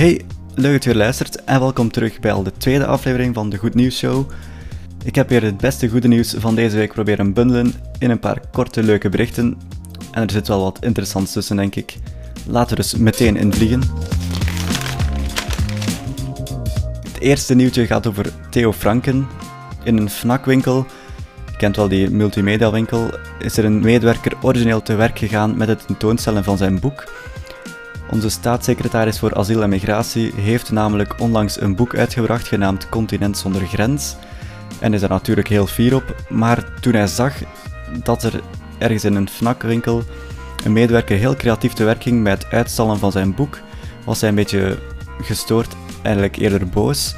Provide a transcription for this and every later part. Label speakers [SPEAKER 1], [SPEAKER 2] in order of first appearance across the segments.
[SPEAKER 1] Hey, leuk dat je weer luistert en welkom terug bij al de tweede aflevering van de Goed Nieuws Show. Ik heb weer het beste goede nieuws van deze week proberen bundelen in een paar korte leuke berichten. En er zit wel wat interessants tussen, denk ik. Laten we dus meteen invliegen. Het eerste nieuwtje gaat over Theo Franken. In een FNAC-winkel, je kent wel die multimedia-winkel, is er een medewerker origineel te werk gegaan met het tentoonstellen van zijn boek. Onze staatssecretaris voor asiel en migratie heeft namelijk onlangs een boek uitgebracht genaamd Continent zonder grens en is daar natuurlijk heel fier op. Maar toen hij zag dat er ergens in een FNAC-winkel een medewerker heel creatief te werk ging met het uitstallen van zijn boek, was hij een beetje gestoord, eigenlijk eerder boos.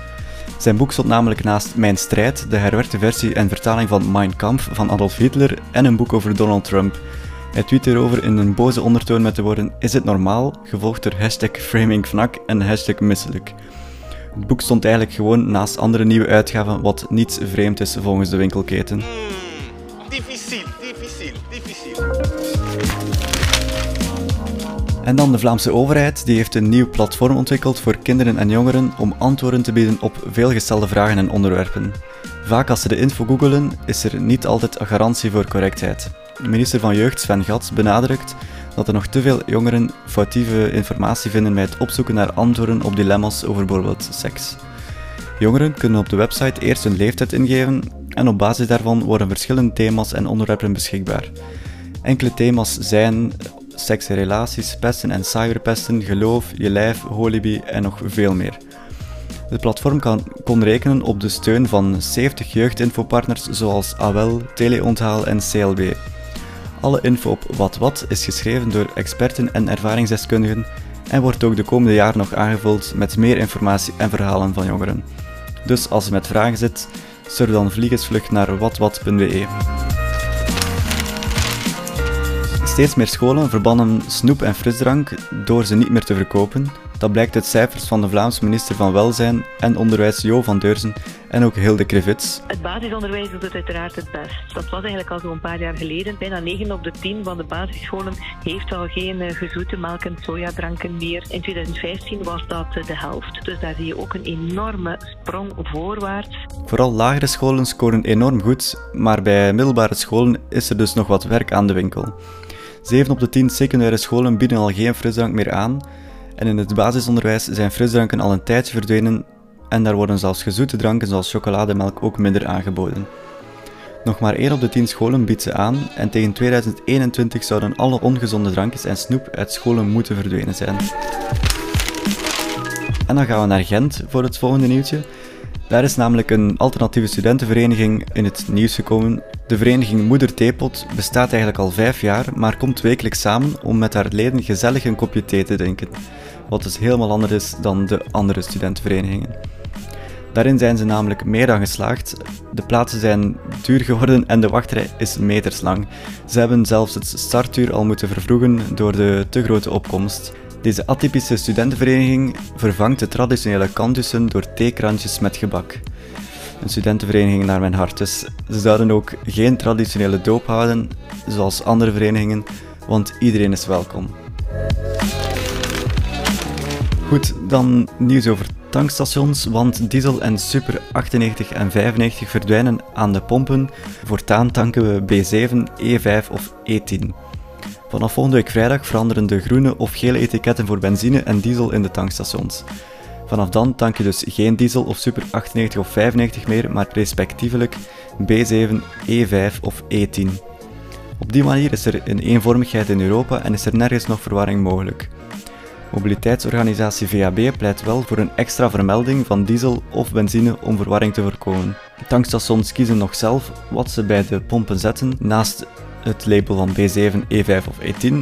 [SPEAKER 1] Zijn boek stond namelijk naast Mijn strijd, de herwerkte versie en vertaling van Mein Kampf van Adolf Hitler en een boek over Donald Trump. Hij tweet erover in een boze ondertoon met de woorden Is het normaal? gevolgd door hashtag FramingFNAC en hashtag misselijk. Het boek stond eigenlijk gewoon naast andere nieuwe uitgaven, wat niets vreemd is volgens de winkelketen.
[SPEAKER 2] Hmm, difficile, difficile, difficile.
[SPEAKER 1] En dan de Vlaamse overheid, die heeft een nieuw platform ontwikkeld voor kinderen en jongeren om antwoorden te bieden op veelgestelde vragen en onderwerpen. Vaak als ze de info googelen, is er niet altijd een garantie voor correctheid. Minister van Jeugd Sven Gats benadrukt dat er nog te veel jongeren foutieve informatie vinden bij het opzoeken naar antwoorden op dilemma's over bijvoorbeeld seks. Jongeren kunnen op de website eerst hun leeftijd ingeven en op basis daarvan worden verschillende thema's en onderwerpen beschikbaar. Enkele thema's zijn seks en relaties, pesten en cyberpesten, geloof, je lijf, holibi en nog veel meer. Het platform kan, kon rekenen op de steun van 70 jeugdinfopartners zoals AWEL, Teleonthaal en CLB. Alle info op Wat Wat is geschreven door experten en ervaringsdeskundigen en wordt ook de komende jaren nog aangevuld met meer informatie en verhalen van jongeren. Dus als je met vragen zit, surf dan vliegensvlug naar watwat.be. Steeds meer scholen verbannen snoep en frisdrank door ze niet meer te verkopen. Dat blijkt uit cijfers van de Vlaamse minister van Welzijn en Onderwijs Jo van Deurzen en ook Hilde Krivits.
[SPEAKER 3] Het basisonderwijs doet het uiteraard het best. Dat was eigenlijk al zo'n paar jaar geleden. Bijna 9 op de 10 van de basisscholen heeft al geen uh, gezoete melk en sojadranken meer. In 2015 was dat uh, de helft. Dus daar zie je ook een enorme sprong voorwaarts.
[SPEAKER 1] Vooral lagere scholen scoren enorm goed, maar bij middelbare scholen is er dus nog wat werk aan de winkel. 7 op de 10 secundaire scholen bieden al geen frisdrank meer aan. En in het basisonderwijs zijn frisdranken al een tijdje verdwenen en daar worden zelfs gezoete dranken zoals chocolademelk ook minder aangeboden. Nog maar 1 op de 10 scholen biedt ze aan en tegen 2021 zouden alle ongezonde drankjes en snoep uit scholen moeten verdwenen zijn. En dan gaan we naar Gent voor het volgende nieuwtje. Daar is namelijk een alternatieve studentenvereniging in het nieuws gekomen. De vereniging Moeder Theepot bestaat eigenlijk al vijf jaar, maar komt wekelijks samen om met haar leden gezellig een kopje thee te drinken. Wat dus helemaal anders is dan de andere studentenverenigingen. Daarin zijn ze namelijk meer dan geslaagd. De plaatsen zijn duur geworden en de wachtrij is meterslang. Ze hebben zelfs het startuur al moeten vervroegen door de te grote opkomst. Deze atypische studentenvereniging vervangt de traditionele kantussen door theekrantjes met gebak. Een studentenvereniging naar mijn hart, dus ze zouden ook geen traditionele doop houden, zoals andere verenigingen, want iedereen is welkom. Goed, dan nieuws over tankstations, want diesel en super 98 en 95 verdwijnen aan de pompen. Voortaan tanken we B7, E5 of E10. Vanaf volgende week vrijdag veranderen de groene of gele etiketten voor benzine en diesel in de tankstations. Vanaf dan tank je dus geen diesel of super 98 of 95 meer, maar respectievelijk B7, E5 of E10. Op die manier is er een eenvormigheid in Europa en is er nergens nog verwarring mogelijk. Mobiliteitsorganisatie VAB pleit wel voor een extra vermelding van diesel of benzine om verwarring te voorkomen. Tankstations kiezen nog zelf wat ze bij de pompen zetten naast het label van B7, E5 of E10,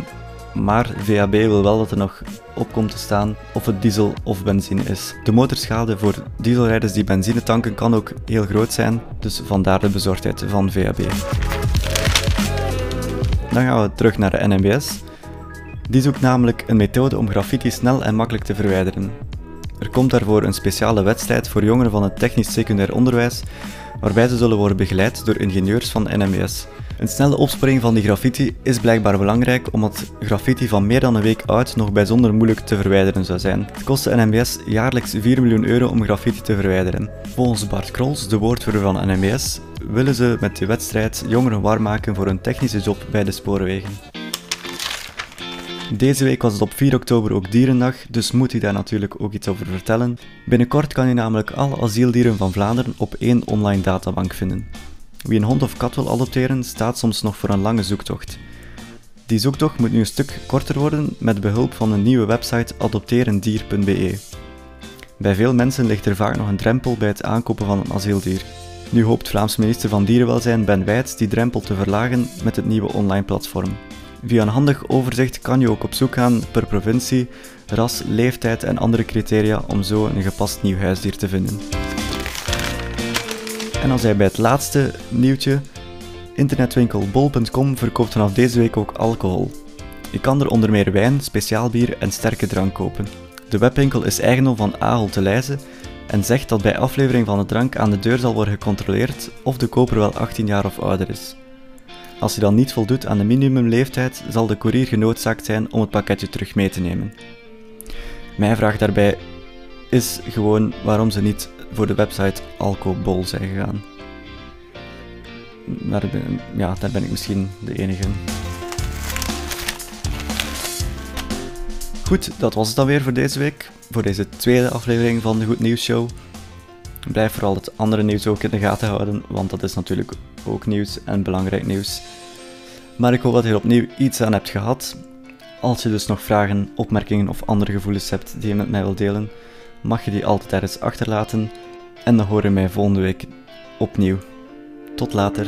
[SPEAKER 1] maar VAB wil wel dat er nog op komt te staan of het diesel of benzine is. De motorschade voor dieselrijders die benzine tanken kan ook heel groot zijn, dus vandaar de bezorgdheid van VAB. Dan gaan we terug naar de NMBS. Die zoekt namelijk een methode om graffiti snel en makkelijk te verwijderen. Er komt daarvoor een speciale wedstrijd voor jongeren van het technisch secundair onderwijs, waarbij ze zullen worden begeleid door ingenieurs van NMBS. Een snelle opsporing van die graffiti is blijkbaar belangrijk omdat graffiti van meer dan een week oud nog bijzonder moeilijk te verwijderen zou zijn. Het kostte NMBS jaarlijks 4 miljoen euro om graffiti te verwijderen. Volgens Bart Krols, de woordvoerder van NMBS, willen ze met de wedstrijd jongeren warm maken voor een technische job bij de spoorwegen. Deze week was het op 4 oktober ook Dierendag, dus moet ik daar natuurlijk ook iets over vertellen. Binnenkort kan je namelijk alle asieldieren van Vlaanderen op één online databank vinden. Wie een hond of kat wil adopteren, staat soms nog voor een lange zoektocht. Die zoektocht moet nu een stuk korter worden met behulp van een nieuwe website adopterendier.be. Bij veel mensen ligt er vaak nog een drempel bij het aankopen van een asieldier. Nu hoopt Vlaams minister van Dierenwelzijn Ben Wijts die drempel te verlagen met het nieuwe online platform. Via een handig overzicht kan je ook op zoek gaan per provincie, ras, leeftijd en andere criteria om zo een gepast nieuw huisdier te vinden. En als hij bij het laatste nieuwtje, internetwinkel bol.com verkoopt vanaf deze week ook alcohol. Je kan er onder meer wijn, speciaal bier en sterke drank kopen. De webwinkel is eigendom van Ahol te Leijzen en zegt dat bij aflevering van de drank aan de deur zal worden gecontroleerd of de koper wel 18 jaar of ouder is. Als je dan niet voldoet aan de minimumleeftijd, zal de koerier genoodzaakt zijn om het pakketje terug mee te nemen. Mijn vraag daarbij is gewoon waarom ze niet voor de website Alcobol zijn gegaan. Daar ben, ja, daar ben ik misschien de enige. Goed, dat was het dan weer voor deze week. Voor deze tweede aflevering van de Goed Nieuws Show. Blijf vooral het andere nieuws ook in de gaten houden, want dat is natuurlijk ook nieuws en belangrijk nieuws. Maar ik hoop dat je er opnieuw iets aan hebt gehad. Als je dus nog vragen, opmerkingen of andere gevoelens hebt die je met mij wilt delen, mag je die altijd ergens achterlaten. En dan hoor je mij volgende week opnieuw. Tot later.